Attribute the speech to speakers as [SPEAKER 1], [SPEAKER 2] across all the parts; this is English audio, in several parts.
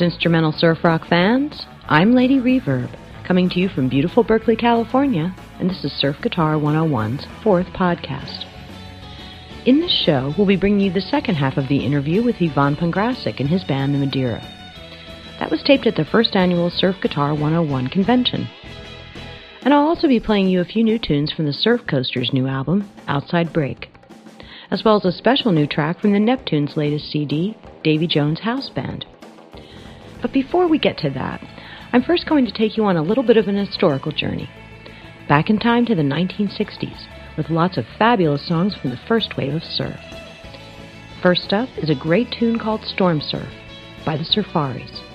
[SPEAKER 1] Instrumental surf rock fans. I'm Lady Reverb, coming to you from beautiful Berkeley, California, and this is Surf Guitar 101's fourth podcast. In this show, we'll be bringing you the second half of the interview with Ivan Pongracic and his band, the Madeira. That was taped at the first annual Surf Guitar 101 convention. And I'll also be playing you a few new tunes from the Surf Coasters' new album, Outside Break, as well as a special new track from the Neptunes' latest CD, Davy Jones House Band. But before we get to that, I'm first going to take you on a little bit of an historical journey. Back in time to the 1960s, with lots of fabulous songs from the first wave of surf. First up is a great tune called Storm Surf by the Surfaris.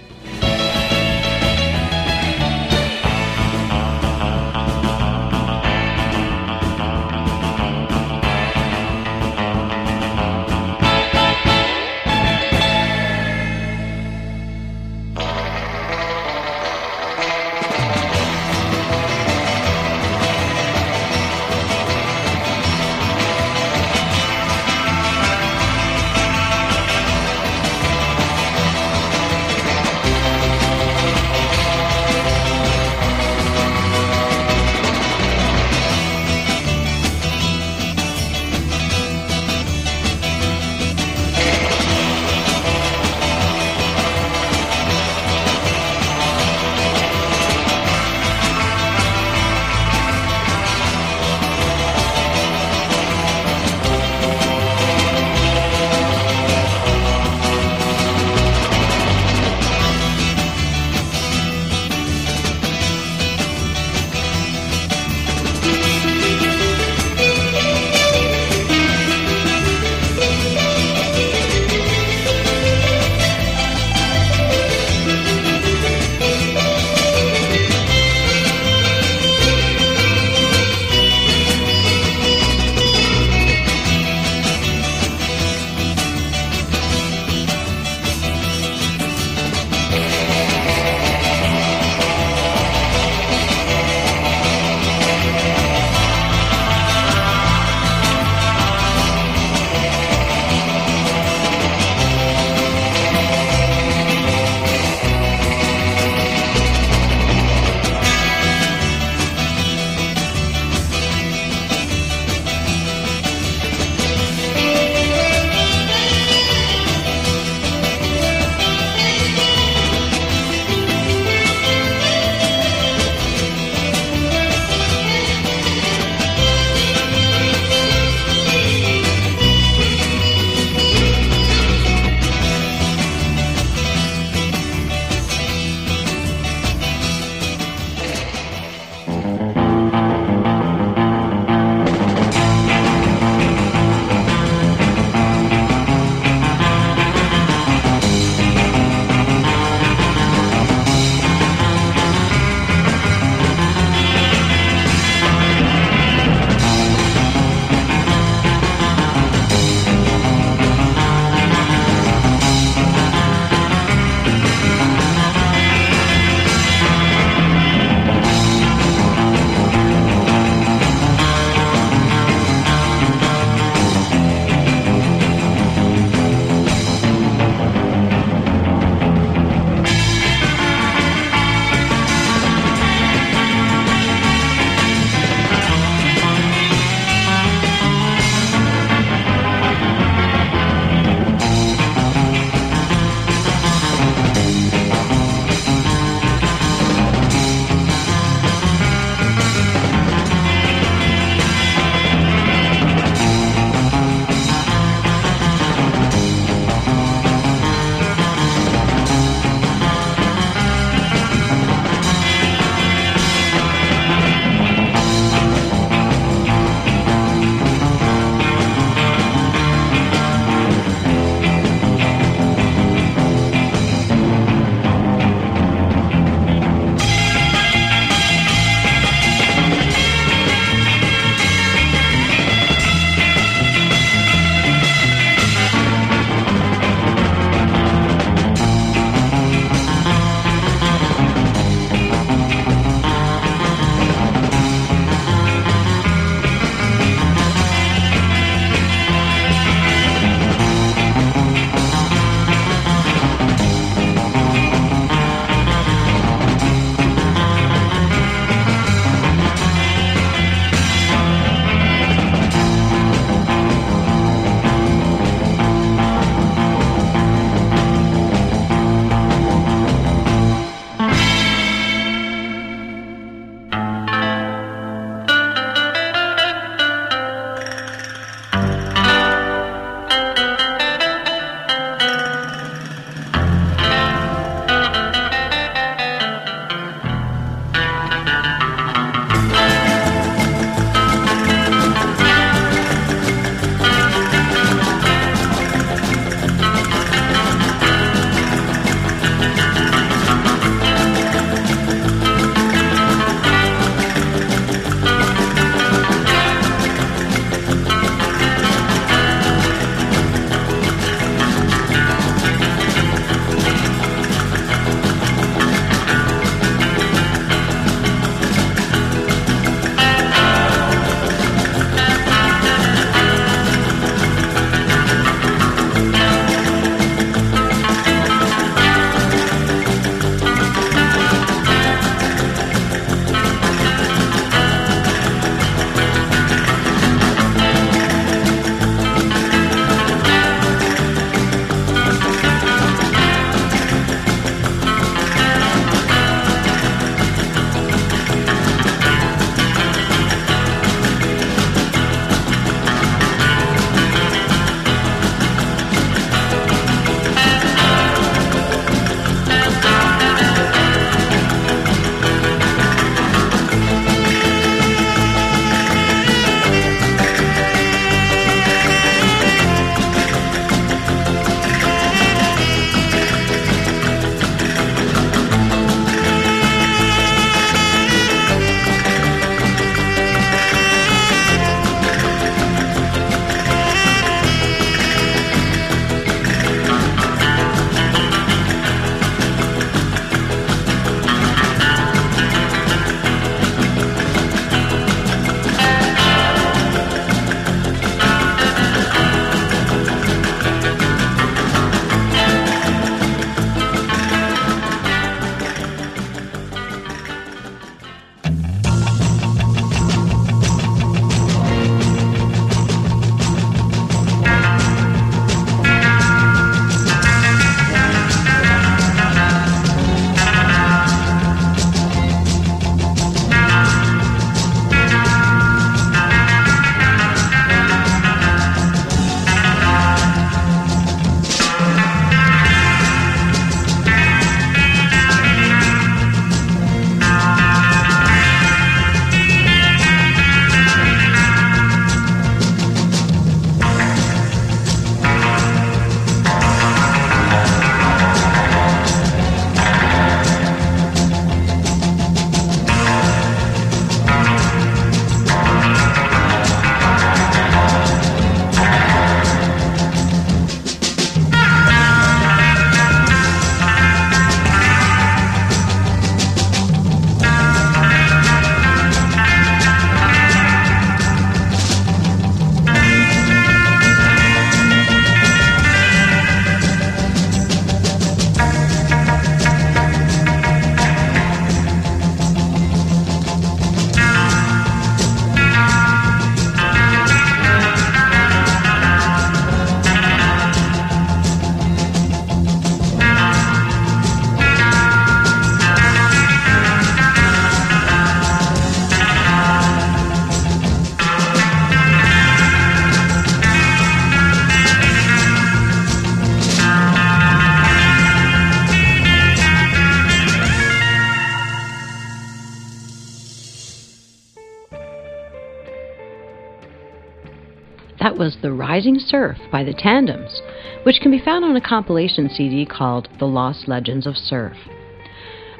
[SPEAKER 1] That was The Rising Surf by the Tandems, which can be found on a compilation CD called The Lost Legends of Surf.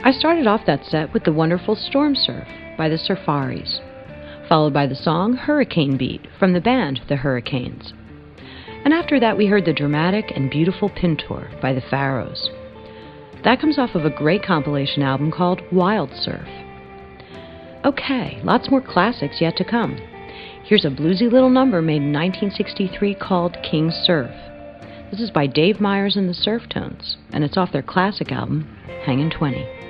[SPEAKER 1] I started off that set with the wonderful Storm Surf by the Surfaris, followed by the song Hurricane Beat from the band The Hurricanes. And after that, we heard the dramatic and beautiful Pintor by the Pharaohs. That comes off of a great compilation album called Wild Surf. Okay, lots more classics yet to come. Here's a bluesy little number made in 1963 called King Surf. This is by Dave Myers and the Surftones, and it's off their classic album, Hangin' 20.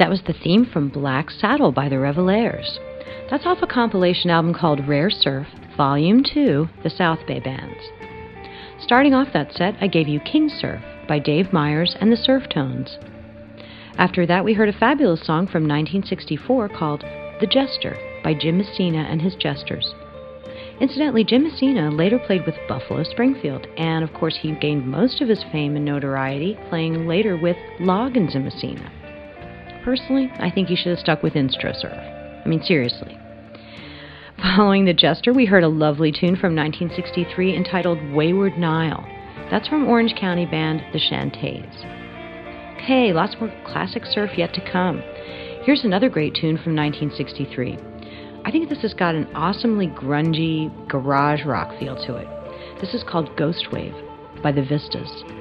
[SPEAKER 1] That was the theme from Black Saddle by the Revelaires. That's off a compilation album called Rare Surf, Volume 2, The South Bay Bands. Starting off that set, I gave you King Surf by Dave Myers and the Surftones. After that, we heard a fabulous song from 1964 called The Jester by Jim Messina and his Jesters. Incidentally, Jim Messina later played with Buffalo Springfield, and of course, he gained most of his fame and notoriety playing later with Loggins and Messina. Personally, I think he should have stuck with Instrosurf. I mean, seriously. Following The Jester, we heard a lovely tune from 1963 entitled Wayward Nile. That's from Orange County band The Chantays. Okay, lots more classic surf yet to come. Here's another great tune from 1963. I think this has got an awesomely grungy garage rock feel to it. This is called Ghost Wave by the Vistas.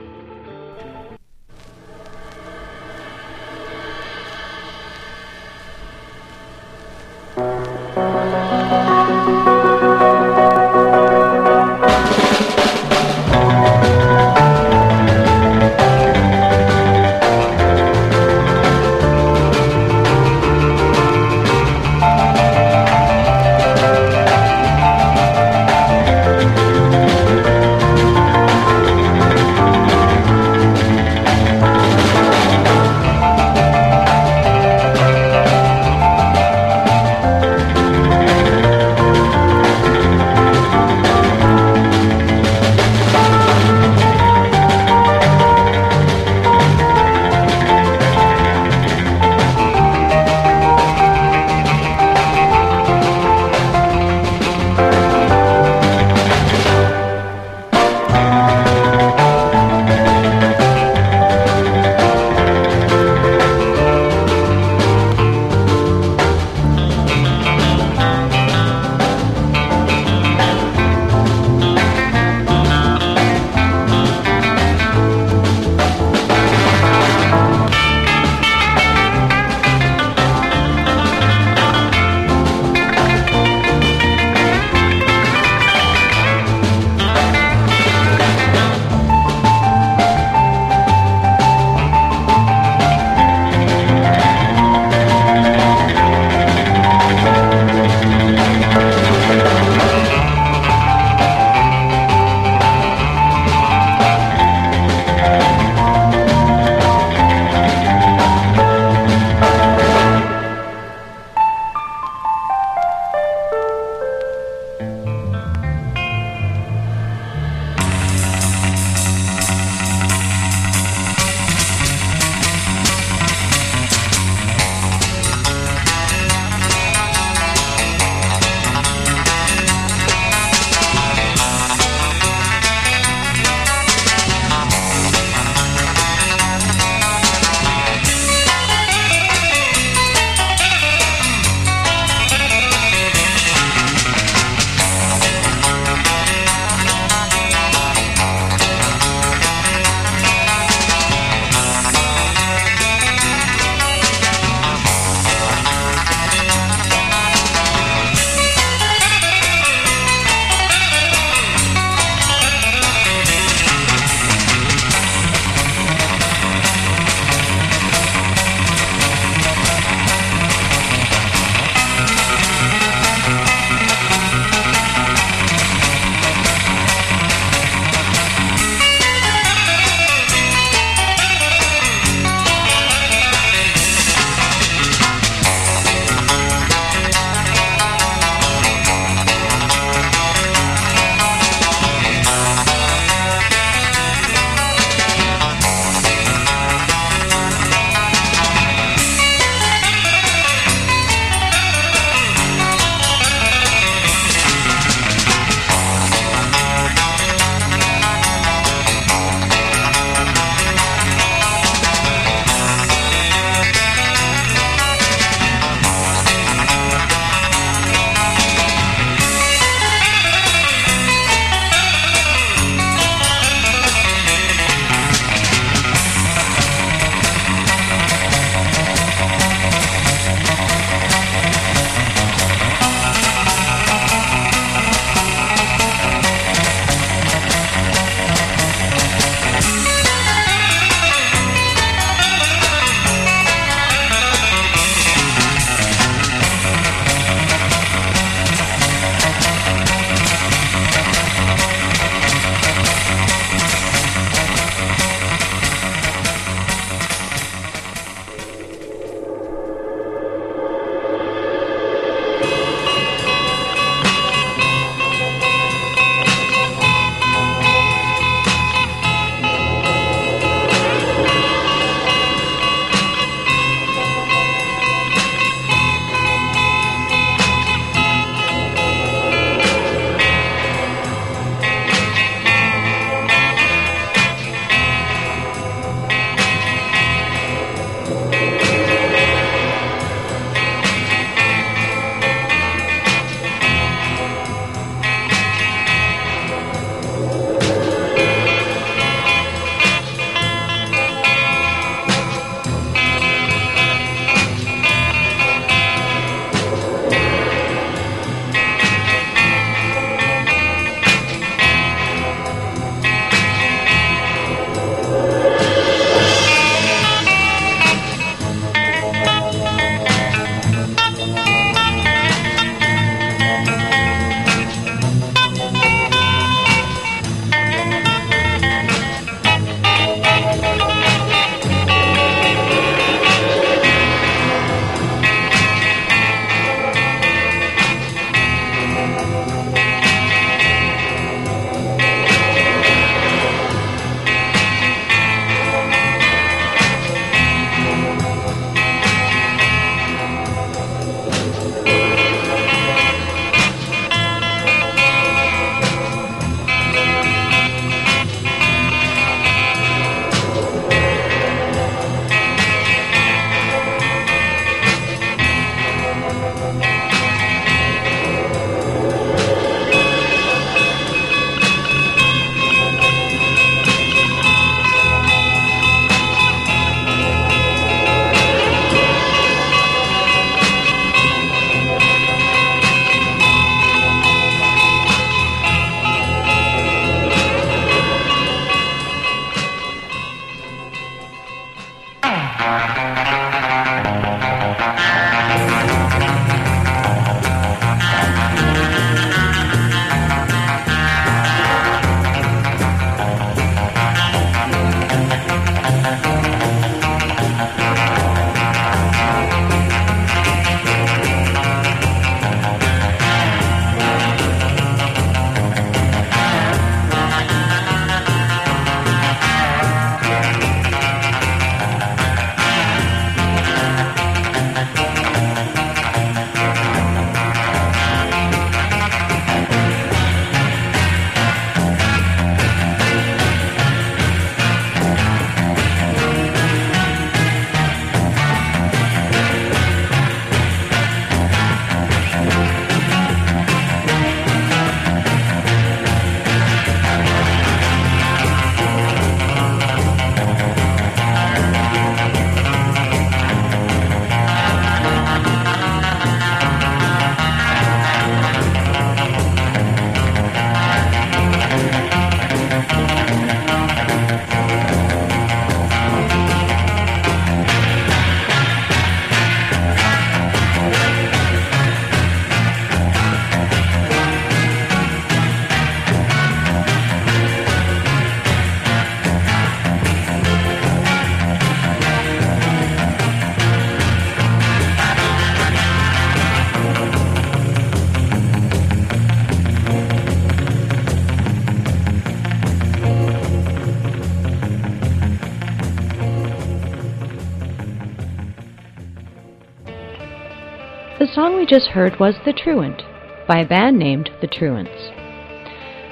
[SPEAKER 1] The song we just heard was The Truant by a band named The Truants.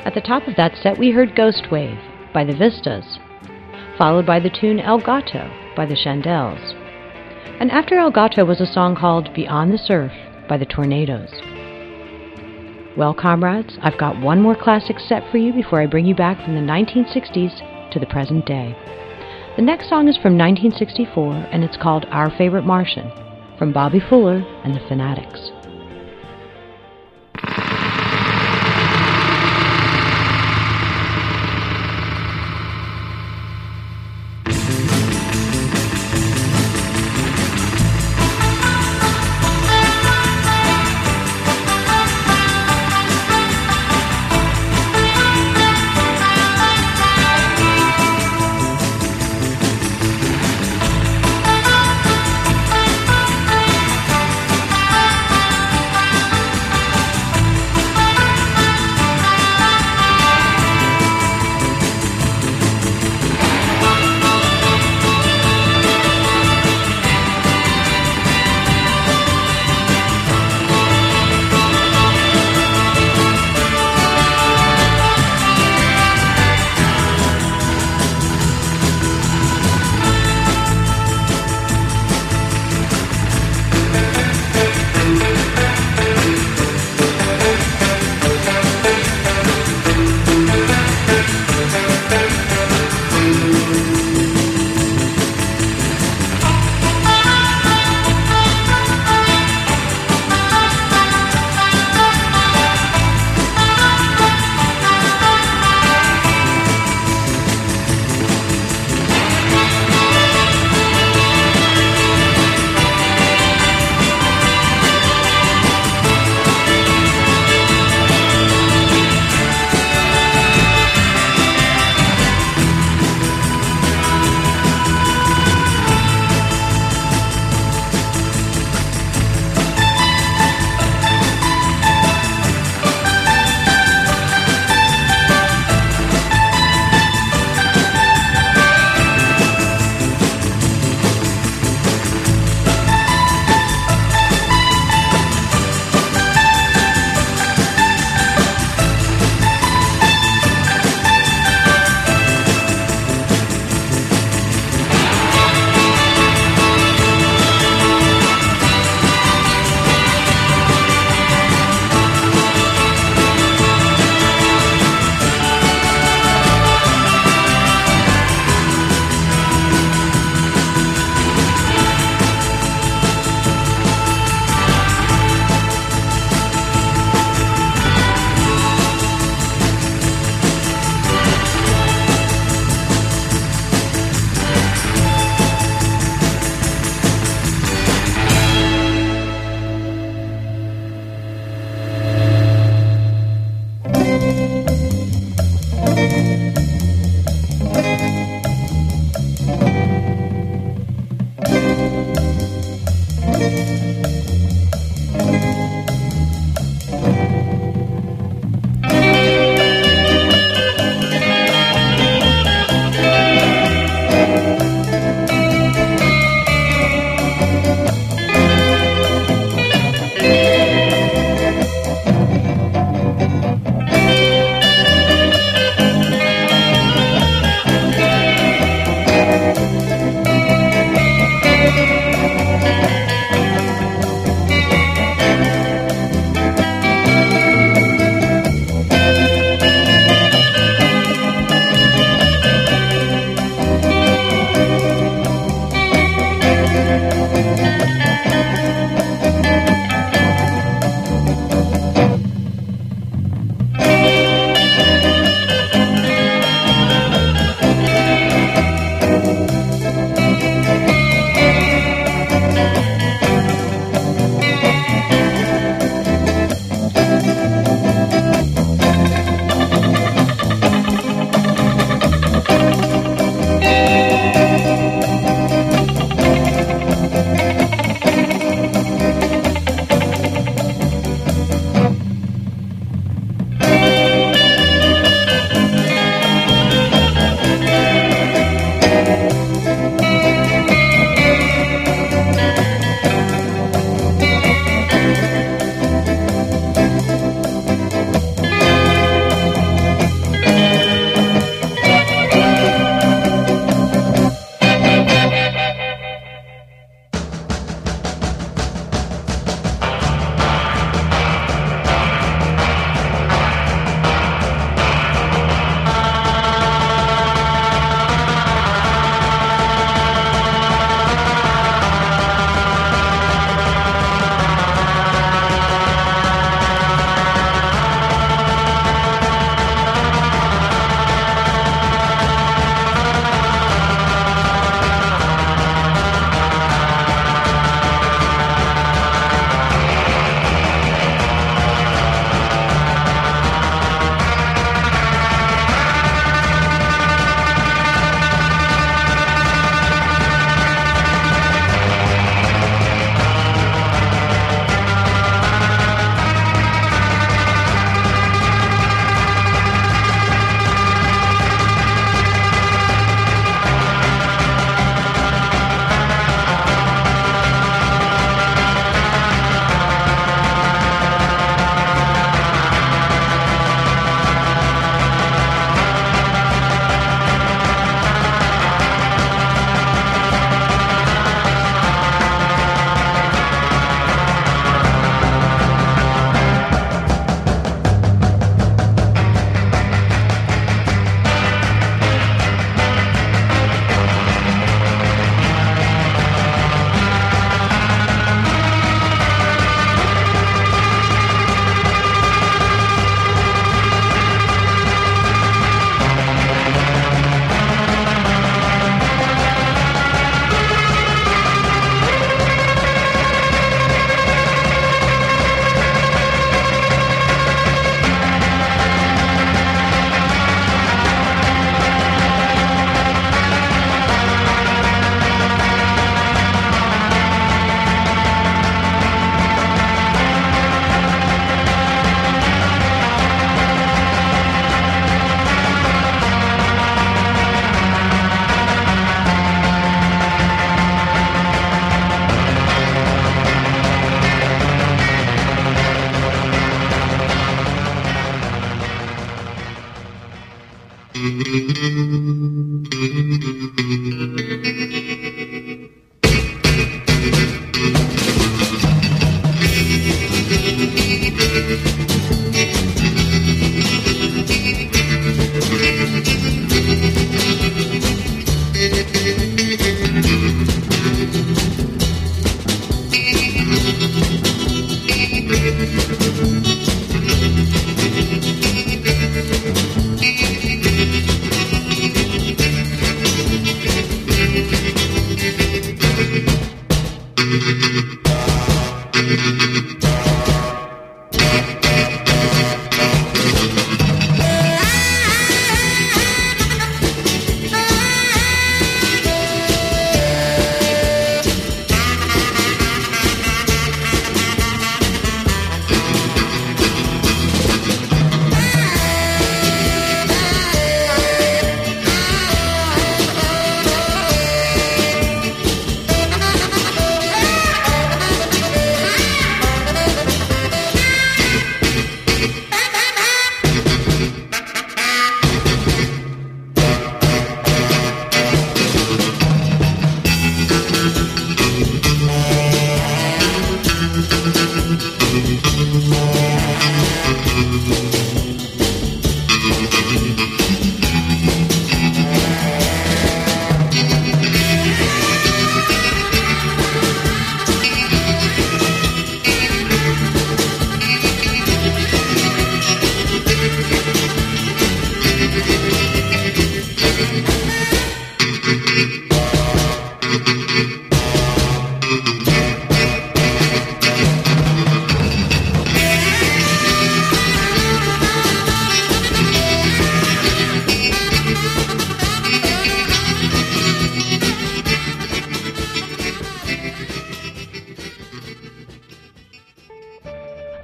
[SPEAKER 1] At the top of that set, we heard Ghost Wave by the Vistas, followed by the tune El Gato by the Shandells. And after El Gato was a song called Beyond the Surf by the Tornadoes. Well, comrades, I've got one more classic set for you before I bring you back from the 1960s to the present day. The next song is from 1964 and it's called Our Favorite Martian from Bobby Fuller and the Fanatics.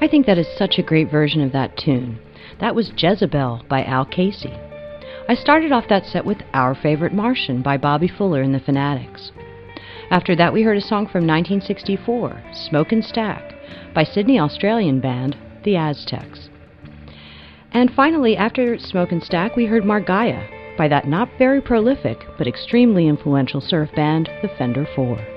[SPEAKER 1] Think that is such a great version of that tune. That was Jezebel by Al Casey. I started off that set with Our Favorite Martian by Bobby Fuller and the Fanatics. After that, we heard a song from 1964, Smoke and Stack, by Sydney Australian band The Aztecs. And finally, after Smoke and Stack, we heard Mar Gaya by that not very prolific but extremely influential surf band, the Fender Four.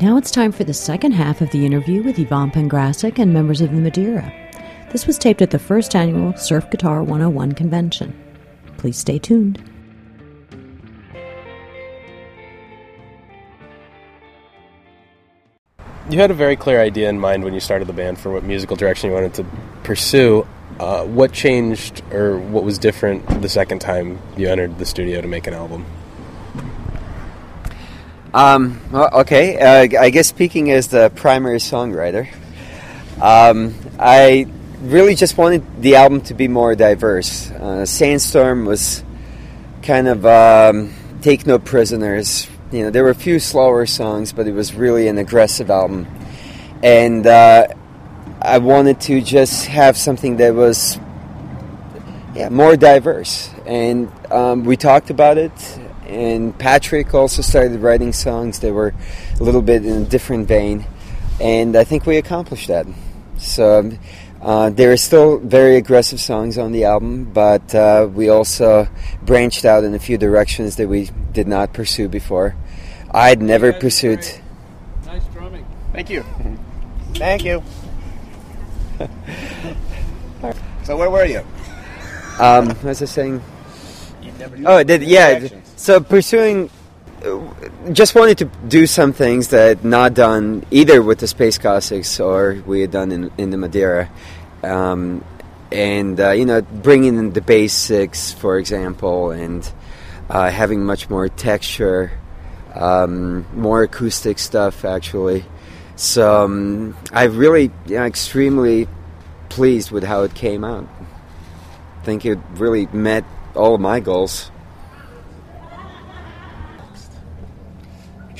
[SPEAKER 1] Now it's time for the second half of the interview with Ivan Pongracic and members of the Madeira. This was taped at the first annual Surf Guitar 101 convention. Please stay tuned.
[SPEAKER 2] You had a very clear idea in mind when you started the band for what musical direction you wanted to pursue. Uh, what changed or what was different the second time you entered the studio to make an album?
[SPEAKER 3] Um, okay, uh, I guess speaking as the primary songwriter, um, I really just wanted the album to be more diverse. Uh, Sandstorm was kind of um, Take No Prisoners. You know, there were a few slower songs, but it was really an aggressive album. And uh, I wanted to just have something that was yeah, more diverse. And um, we talked about it and Patrick also started writing songs that were a little bit in a different vein, and I think we accomplished that. So uh, there are still very aggressive songs on the album, but uh, we also branched out in a few directions that we did not pursue before. I'd never pursued.
[SPEAKER 4] Nice drumming.
[SPEAKER 5] Thank you. Thank you. so where were you?
[SPEAKER 3] Um, what was I saying? Oh, did yeah. So pursuing, uh, just wanted to do some things that not done either with the Space Cossacks or we had done in, in the Madeira. Um, and uh, you know, bringing in the basics, for example, and uh, having much more texture, um, more acoustic stuff, actually. So um, I really, you know, extremely pleased with how it came out. I think it really met all of my goals.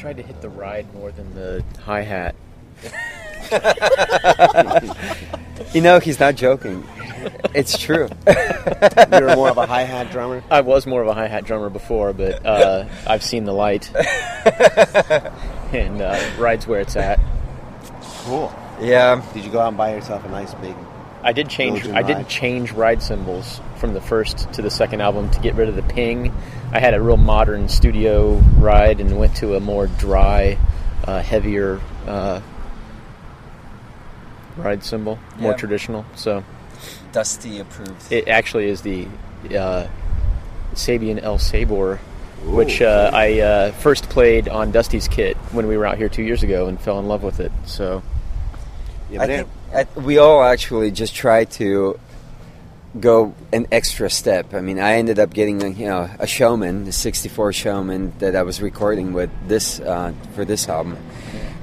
[SPEAKER 6] Tried to hit the ride more than the hi hat.
[SPEAKER 3] you know, he's not joking. It's true.
[SPEAKER 5] you were more of a hi hat drummer?
[SPEAKER 6] I was more of a hi hat drummer before, but uh, I've seen the light. and uh, ride's where it's at.
[SPEAKER 5] Cool.
[SPEAKER 3] Yeah.
[SPEAKER 5] Did you go out and buy yourself a nice big
[SPEAKER 6] I did change. I did
[SPEAKER 5] ride.
[SPEAKER 6] change ride cymbals from the first to the second album to get rid of the ping. I had a real modern studio ride and went to a more dry, uh, heavier uh, ride cymbal, more
[SPEAKER 3] Yeah.
[SPEAKER 6] traditional. So
[SPEAKER 3] Dusty approved.
[SPEAKER 6] it actually is the uh, Sabian El Sabor, which uh, I uh, first played on Dusty's kit when we were out here two years ago and fell in love with it. So
[SPEAKER 5] Yeah,
[SPEAKER 3] I think I, we all actually just try to go an extra step. I mean, I ended up getting a, you know a Showman, the '64 Showman that I was recording with this uh, for this album,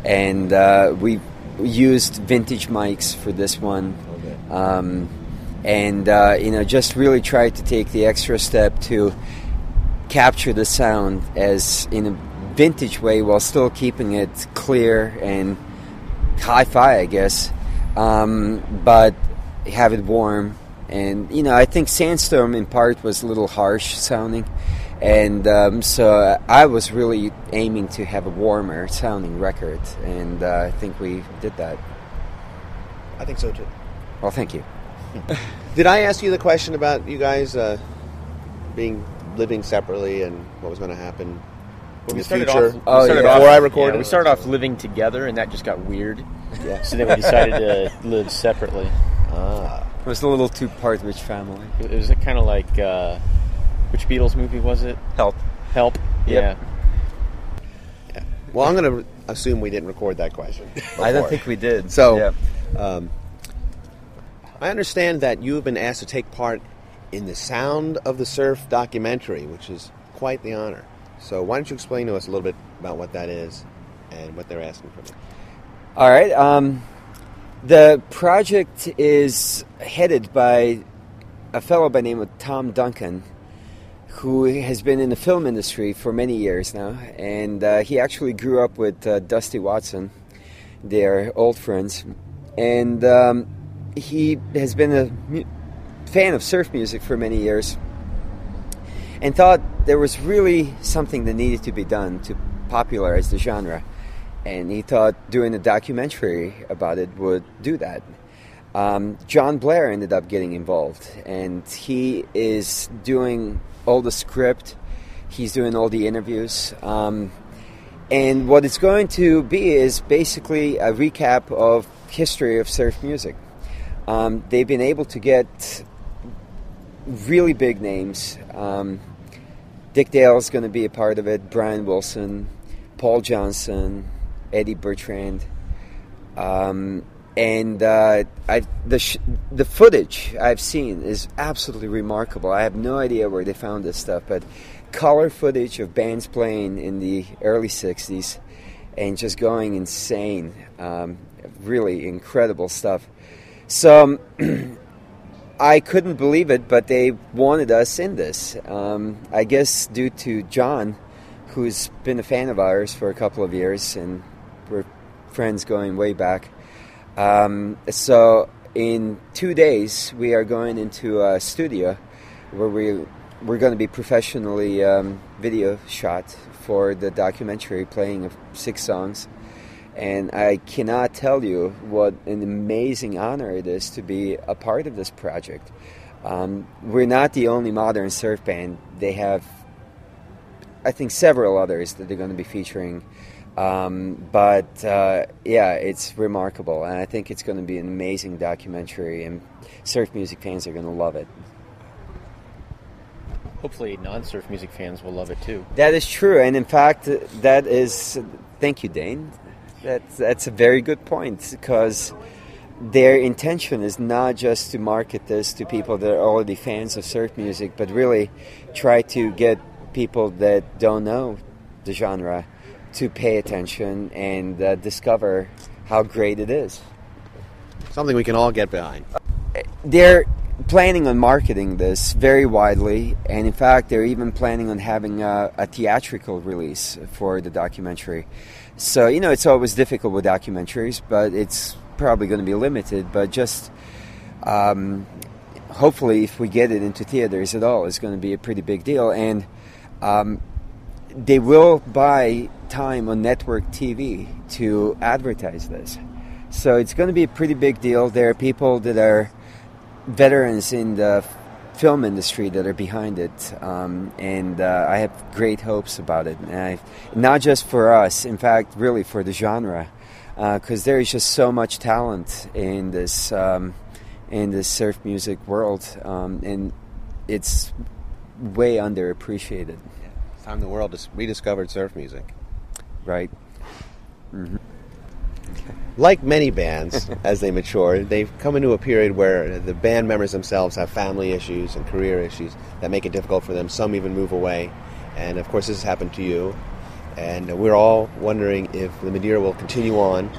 [SPEAKER 3] and uh, we used vintage mics for this one, um, and uh, you know just really tried to take the extra step to capture the sound as in a vintage way while still keeping it clear and hi-fi, I guess, um, but have it warm. And you know, I think Sandstorm in part was a little harsh sounding, and um, so I was really aiming to have a warmer sounding record, and uh, I think we did that.
[SPEAKER 5] I think so too.
[SPEAKER 3] Well, thank you.
[SPEAKER 5] Did I ask you the question about you guys uh, being living separately and what was going to happen in
[SPEAKER 6] we
[SPEAKER 5] the
[SPEAKER 6] started
[SPEAKER 5] future?
[SPEAKER 6] off.
[SPEAKER 3] Oh, yeah.
[SPEAKER 6] off-
[SPEAKER 5] Before I recorded?
[SPEAKER 6] yeah, we started off living together, and that just got weird.
[SPEAKER 5] Yeah.
[SPEAKER 6] So then we decided to live separately.
[SPEAKER 5] Ah.
[SPEAKER 3] It was a little too Partridge Family.
[SPEAKER 6] It was kind of like uh, which Beatles movie was it?
[SPEAKER 3] Help.
[SPEAKER 6] Help.
[SPEAKER 3] Yep.
[SPEAKER 6] Yeah.
[SPEAKER 5] Well, I'm going to assume we didn't record that question.
[SPEAKER 3] I don't think we did.
[SPEAKER 5] So,
[SPEAKER 3] yeah.
[SPEAKER 5] um, I understand that you have been asked to take part in the Sound of the Surf documentary, which is quite the honor. So, why don't you explain to us a little bit about what that is and what they're asking from you?
[SPEAKER 3] All right. Um, the project is headed by a fellow by the name of Tom Duncan, who has been in the film industry for many years now, and uh, he actually grew up with uh, Dusty Watson. They're old friends, and um, he has been a mu- fan of surf music for many years, and thought there was really something that needed to be done to popularize the genre and he thought doing a documentary about it would do that. Um, John Blair ended up getting involved, and he is doing all the script. He's doing all the interviews, um, and what it's going to be is basically a recap of history of surf music. Um, they've been able to get really big names. Um, Dick Dale is going to be a part of it. Brian Wilson, Paul Johnson, Eddie Bertrand, um, and uh, the sh- the footage I've seen is absolutely remarkable. I have no idea where they found this stuff, but color footage of bands playing in the early '60s and just going insane. Um, really incredible stuff. So. I couldn't believe it, but they wanted us in this. Um, I guess due to John, who's been a fan of ours for a couple of years, and we're friends going way back. Um, so in two days, we are going into a studio where we we're going to be professionally um, video shot for the documentary, playing of six songs. And I cannot tell you what an amazing honor it is to be a part of this project. Um, we're not the only modern surf band. They have, I think, several others that they're going to be featuring. Um, but uh, yeah, it's remarkable, and I think it's going to be an amazing documentary, and surf music fans are going to love it.
[SPEAKER 6] Hopefully, non-surf music fans will love it too.
[SPEAKER 3] That is true, and in fact, that is. Thank you, Dane. That's that's a very good point because their intention is not just to market this to people that are already fans of surf music, but really try to get people that don't know the genre to pay attention and uh, discover how great it is.
[SPEAKER 5] Something we can all get behind.
[SPEAKER 3] They're planning on marketing this very widely, and in fact, they're even planning on having a, a theatrical release for the documentary. So, you know, it's always difficult with documentaries, but it's probably going to be limited. But just um, hopefully, if we get it into theaters at all, it's going to be a pretty big deal. And um, they will buy time on network TV to advertise this. So it's going to be a pretty big deal. There are people that are veterans in the film industry that are behind it, um, and uh, I have great hopes about it. And I, not just for us, in fact, really for the genre, because uh, there is just so much talent in this um, in this surf music world, um, and it's way underappreciated.
[SPEAKER 5] Yeah. It's time the world rediscovered surf music.
[SPEAKER 3] Right. Mm-hmm.
[SPEAKER 5] Like many bands, as they mature, they've come into a period where the band members themselves have family issues and career issues that make it difficult for them. Some even move away. And of course, this has happened to you. And we're all wondering if the Madeira will continue on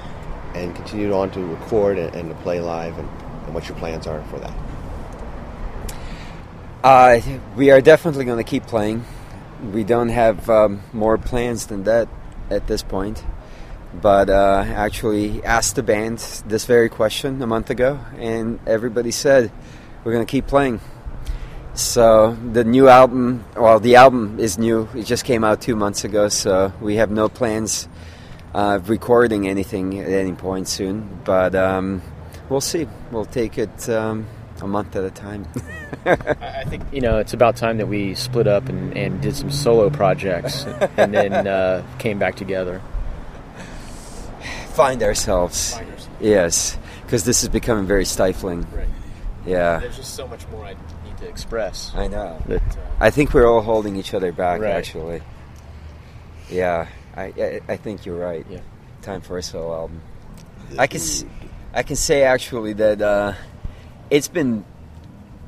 [SPEAKER 5] and continue on to record and, and to play live and, and what your plans are for that.
[SPEAKER 3] Uh, we are definitely going to keep playing. We don't have um, more plans than that at this point but uh, actually asked the band this very question a month ago, and everybody said we're going to keep playing. So the new album, well, the album is new. It just came out two months ago, so we have no plans of recording anything at any point soon. But um, we'll see. We'll take it um, a month at a time.
[SPEAKER 6] I think you know it's about time that we split up and, and did some solo projects, and then uh, came back together
[SPEAKER 3] find ourselves.
[SPEAKER 6] Find ourselves.
[SPEAKER 3] Yes, because this is becoming very stifling.
[SPEAKER 6] Right.
[SPEAKER 3] Yeah.
[SPEAKER 6] There's just so much more I need to express.
[SPEAKER 3] I know.
[SPEAKER 6] That, uh,
[SPEAKER 3] I think we're all holding each other back,
[SPEAKER 6] Right.
[SPEAKER 3] actually. Yeah, I, I, I think you're right.
[SPEAKER 6] Yeah.
[SPEAKER 3] Time for a solo album. I can, I can say actually that uh, it's been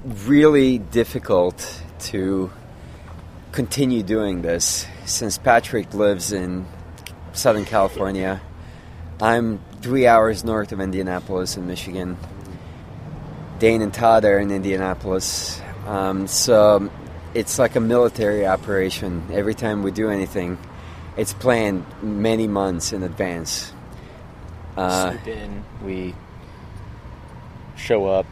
[SPEAKER 3] really difficult to continue doing this since Patrick lives in Southern California. I'm three hours north of Indianapolis in Michigan. Dane and Todd are in Indianapolis. Um, so it's like a military operation. Every time we do anything, it's planned many months in advance. Uh,
[SPEAKER 6] swoop in, we show up,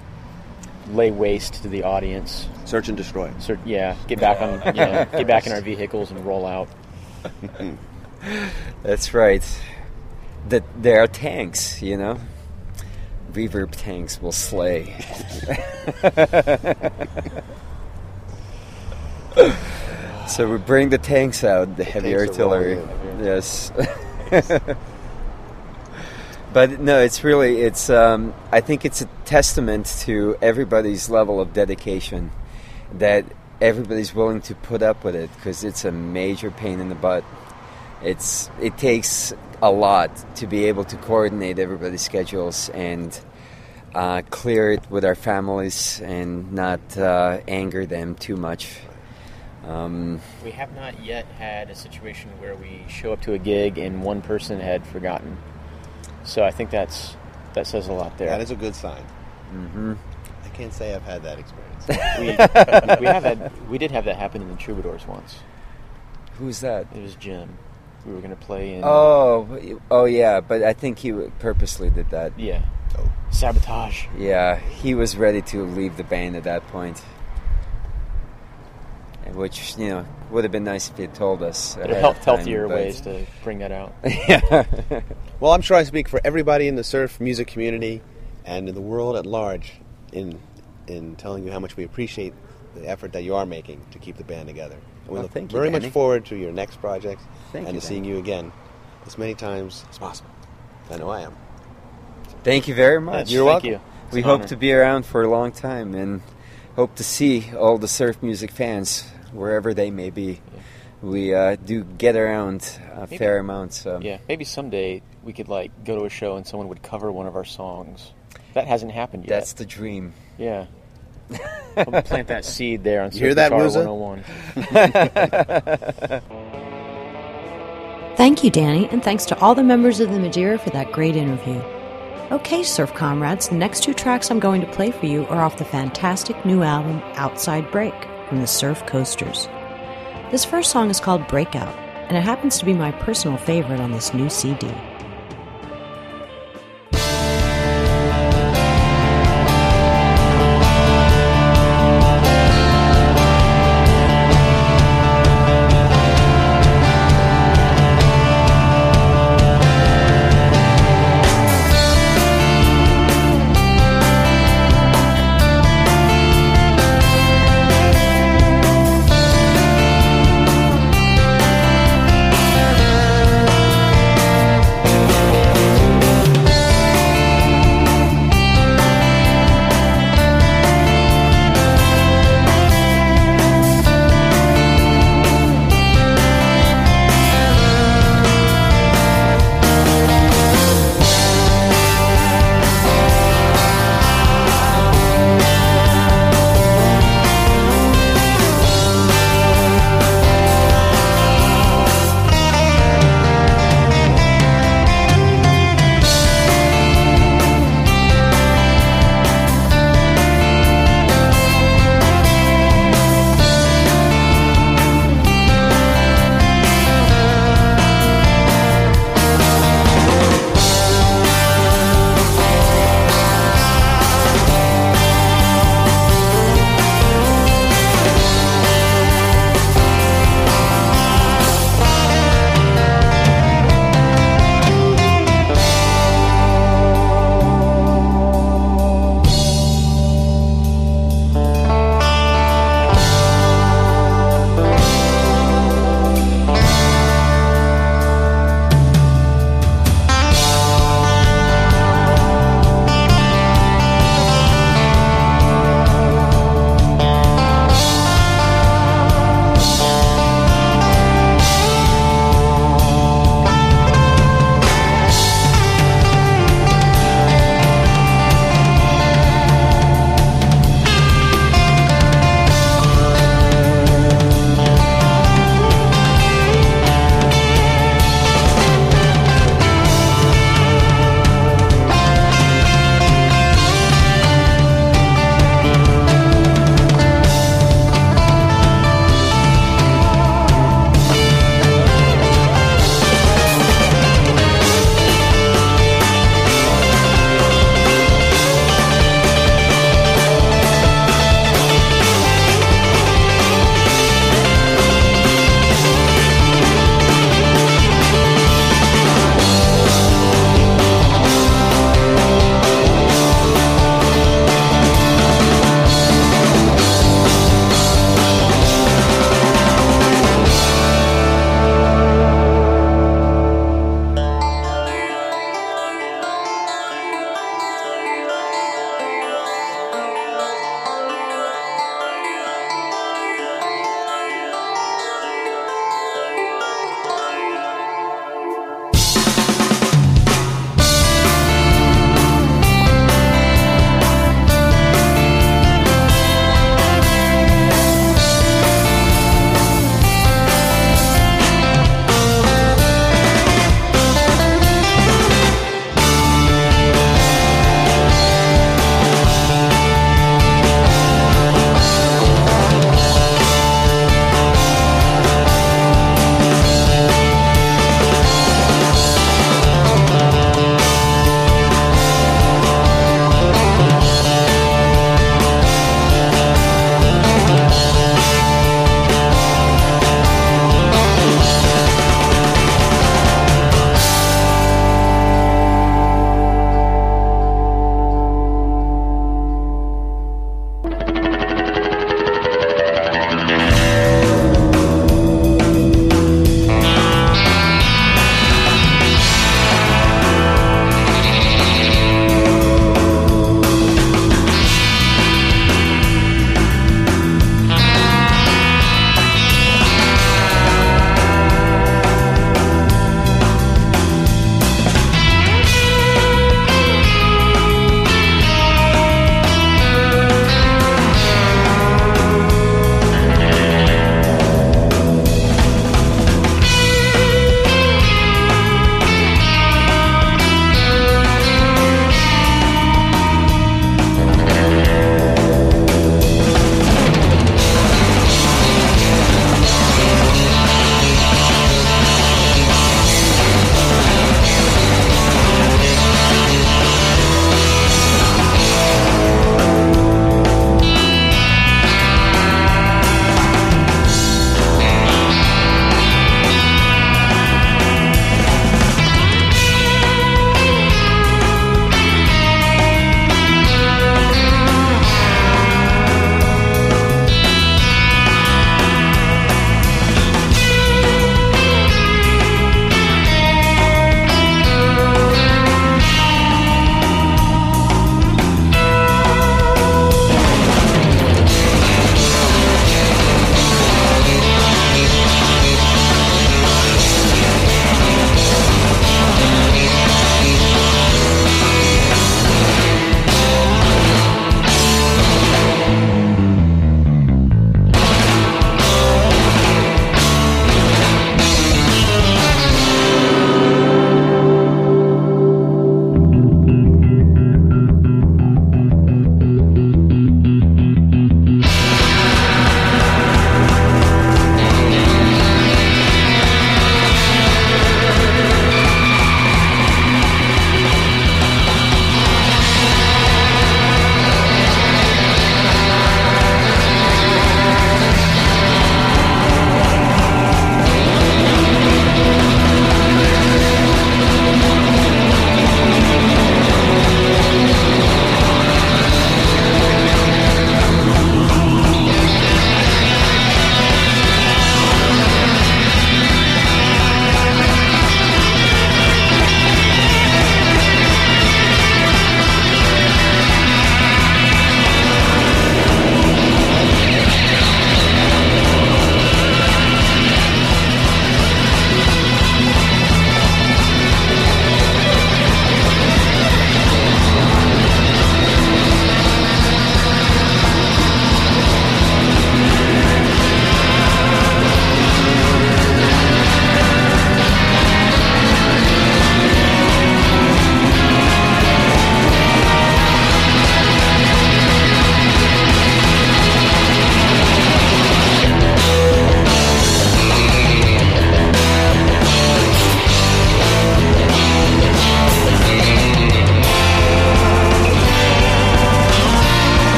[SPEAKER 6] lay waste to the audience.
[SPEAKER 5] Search and destroy.
[SPEAKER 6] So yeah, get back on, you know, get back in our vehicles and roll out.
[SPEAKER 3] that's right. That there are tanks, you know. Reverb tanks will slay. so we bring the tanks out, the heavy artillery.
[SPEAKER 5] rolling.
[SPEAKER 3] Yes. but no, it's really it's. Um, I think it's a testament to everybody's level of dedication that everybody's willing to put up with it because it's a major pain in the butt. It's it takes a lot to be able to coordinate everybody's schedules and uh, clear it with our families and not uh, anger them too much. Um,
[SPEAKER 6] We have not yet had a situation where we show up to a gig and one person had forgotten. So I think that's that says a lot there.
[SPEAKER 5] That is a good sign.
[SPEAKER 3] mhm.
[SPEAKER 5] I can't say I've had that experience.
[SPEAKER 6] we, we have had we did have that happen in the Troubadours once.
[SPEAKER 3] Who's that?
[SPEAKER 6] It was Jim. We were going to play in.
[SPEAKER 3] Oh, oh yeah, but I think he purposely did that.
[SPEAKER 6] yeah.
[SPEAKER 5] Oh.
[SPEAKER 6] Sabotage.
[SPEAKER 3] Yeah, he was ready to leave the band at that point. Which, you know, would have been nice if he had told us.
[SPEAKER 6] There
[SPEAKER 3] ahead
[SPEAKER 6] are
[SPEAKER 3] of time,
[SPEAKER 6] healthier
[SPEAKER 3] but-
[SPEAKER 6] ways to bring that out.
[SPEAKER 3] yeah.
[SPEAKER 5] Well, I'm sure I speak for everybody in the surf music community and in the world at large in in telling you how much we appreciate the effort that you are making to keep the band together. And we
[SPEAKER 3] Well,
[SPEAKER 5] look
[SPEAKER 3] thank you,
[SPEAKER 5] very much forward to your next project
[SPEAKER 3] Thank
[SPEAKER 5] and
[SPEAKER 3] you,
[SPEAKER 5] to seeing
[SPEAKER 3] Danny.
[SPEAKER 5] you again as many times as possible. I know I am.
[SPEAKER 3] Thank you very much.
[SPEAKER 6] You're Thank welcome. you.
[SPEAKER 3] We hope
[SPEAKER 6] honor.
[SPEAKER 3] to be around for a long time and hope to see all the surf music fans wherever they may be. We uh, do get around a
[SPEAKER 6] Maybe-
[SPEAKER 3] fair amount. So
[SPEAKER 6] Yeah, maybe someday we could like go to a show and someone would cover one of our songs. That hasn't happened yet.
[SPEAKER 3] that's the dream.
[SPEAKER 6] yeah. I'll plant that seed there on
[SPEAKER 5] You hear
[SPEAKER 6] Surf
[SPEAKER 5] that,
[SPEAKER 6] Guitar 101.
[SPEAKER 1] Thank you, Danny, and thanks to all the members of the Madeira for that great interview. Okay, surf comrades, the next two tracks I'm going to play for you are off the fantastic new album Outside Break from the Surf Coasters. This first song is called Breakout, and it happens to be my personal favorite on this new CD.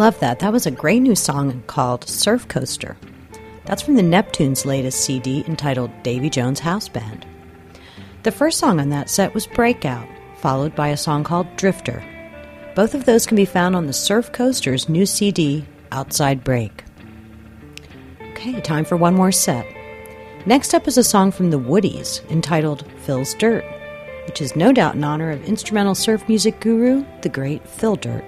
[SPEAKER 1] Love that. That was a great new song called Surf Coaster. That's from the Neptunes' latest CD entitled Davy Jones House Band. The first song on that set was Breakout, followed by a song called Drifter. Both of those can be found on the Surf Coaster's new CD, Outside Break. Okay, time for one more set. Next up is a song from the Woodies entitled Phil's Dirt, which is no doubt in honor of instrumental surf music guru, the great Phil Dirt.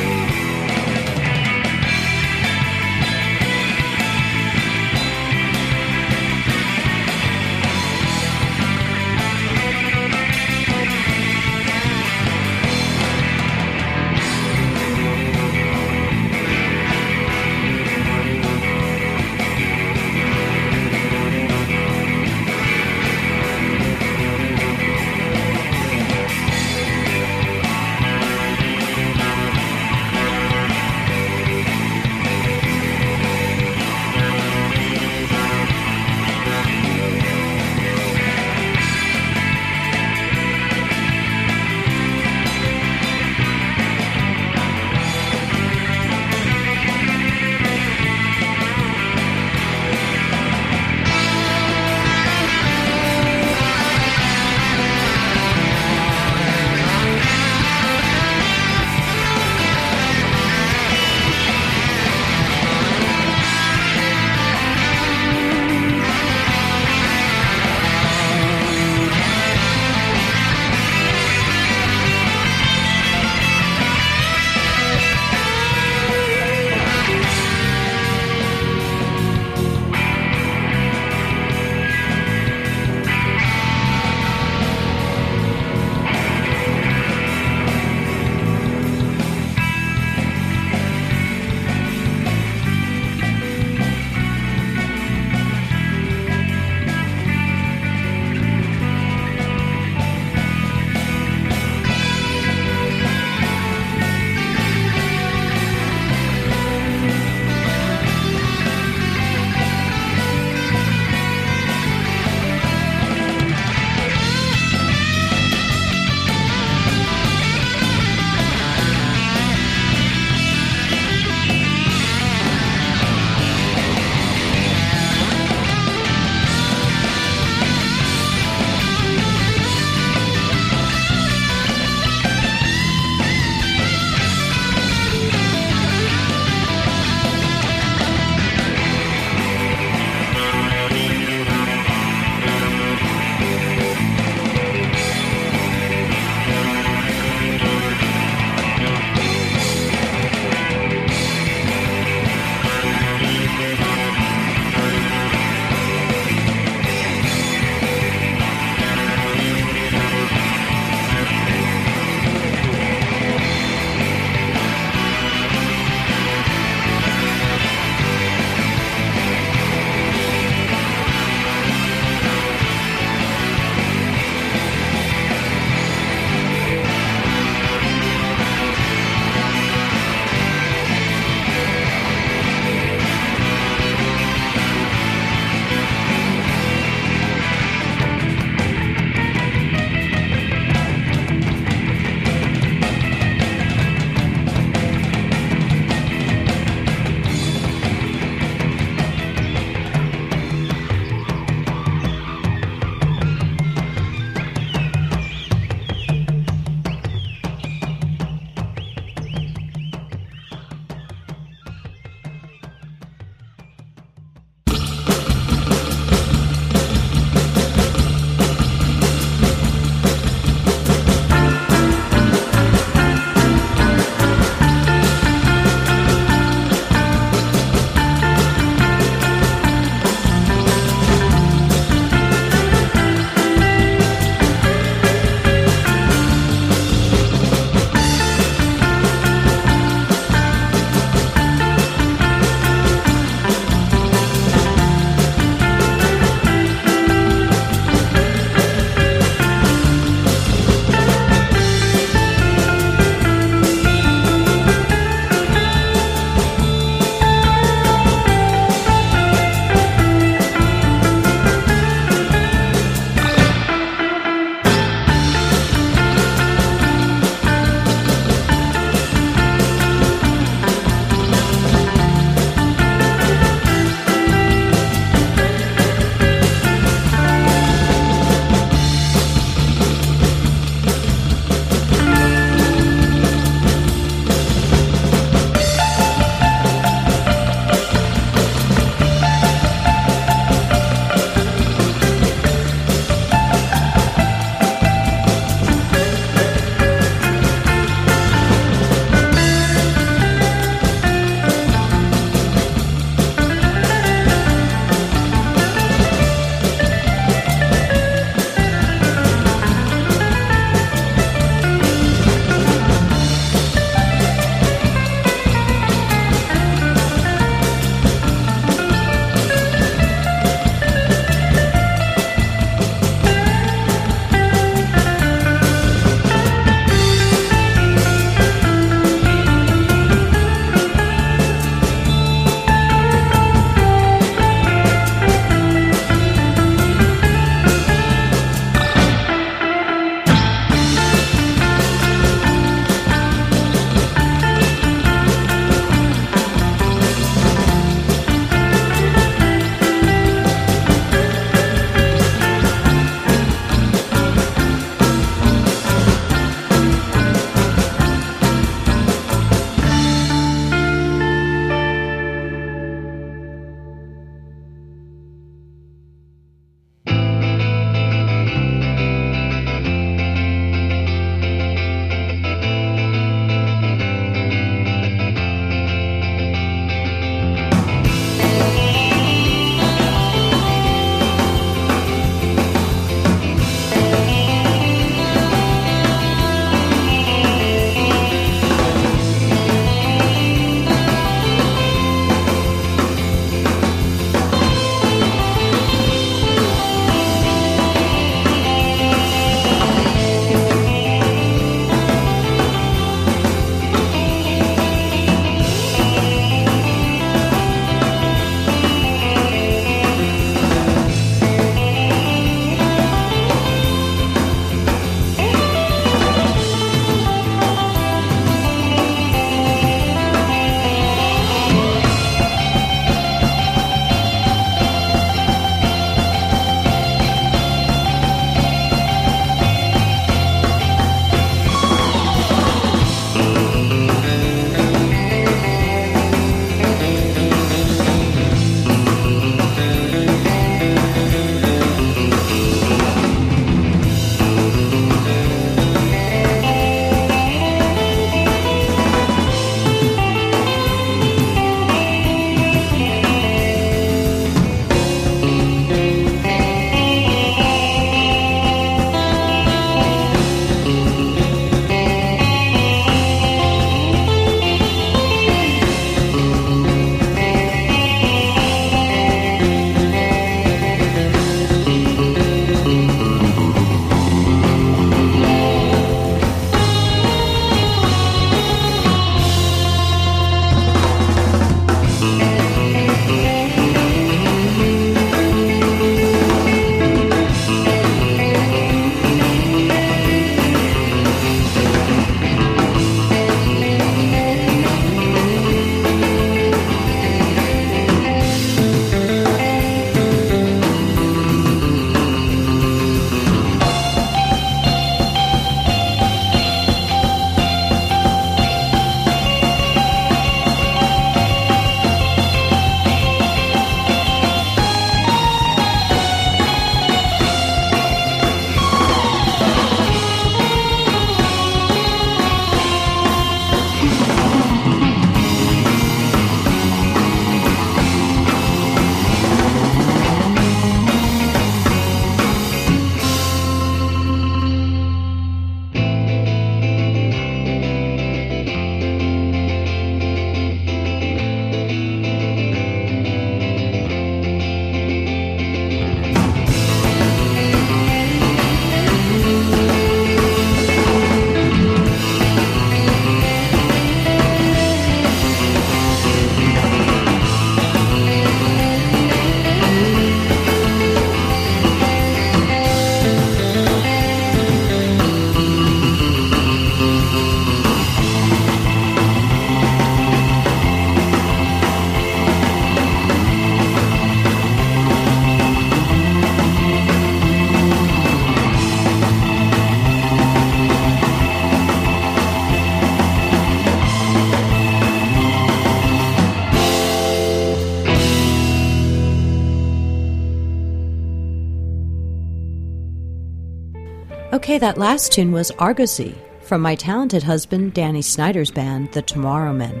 [SPEAKER 1] Okay, that last tune was Argosy from my talented husband Danny Snyder's band, The Tomorrow Men.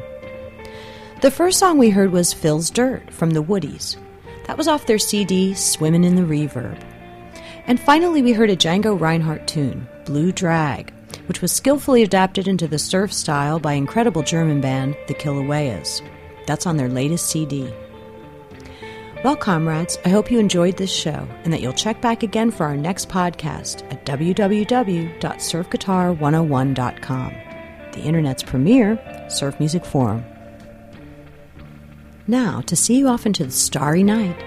[SPEAKER 1] The first song we heard was Phil's Dirt from the Woodies. That was off their CD, Swimming in the Reverb. And finally, we heard a Django Reinhardt tune, Blue Drag, which was skillfully adapted into the surf style by incredible German band, the Kilaueas. That's on their latest CD. Well, comrades, I hope you enjoyed this show and that you'll check back again for our next podcast at www.surfguitar101.com, the internet's premier surf music forum. Now, to see you off into the starry night,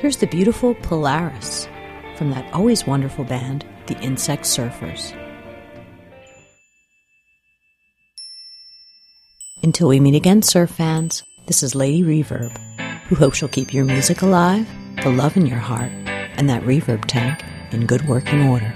[SPEAKER 1] here's the beautiful Polaris from that always wonderful band, the Insect Surfers. Until we meet again, surf fans, this is Lady Reverb who hopes you'll keep your music alive, the love in your heart, and that reverb tank in good working order.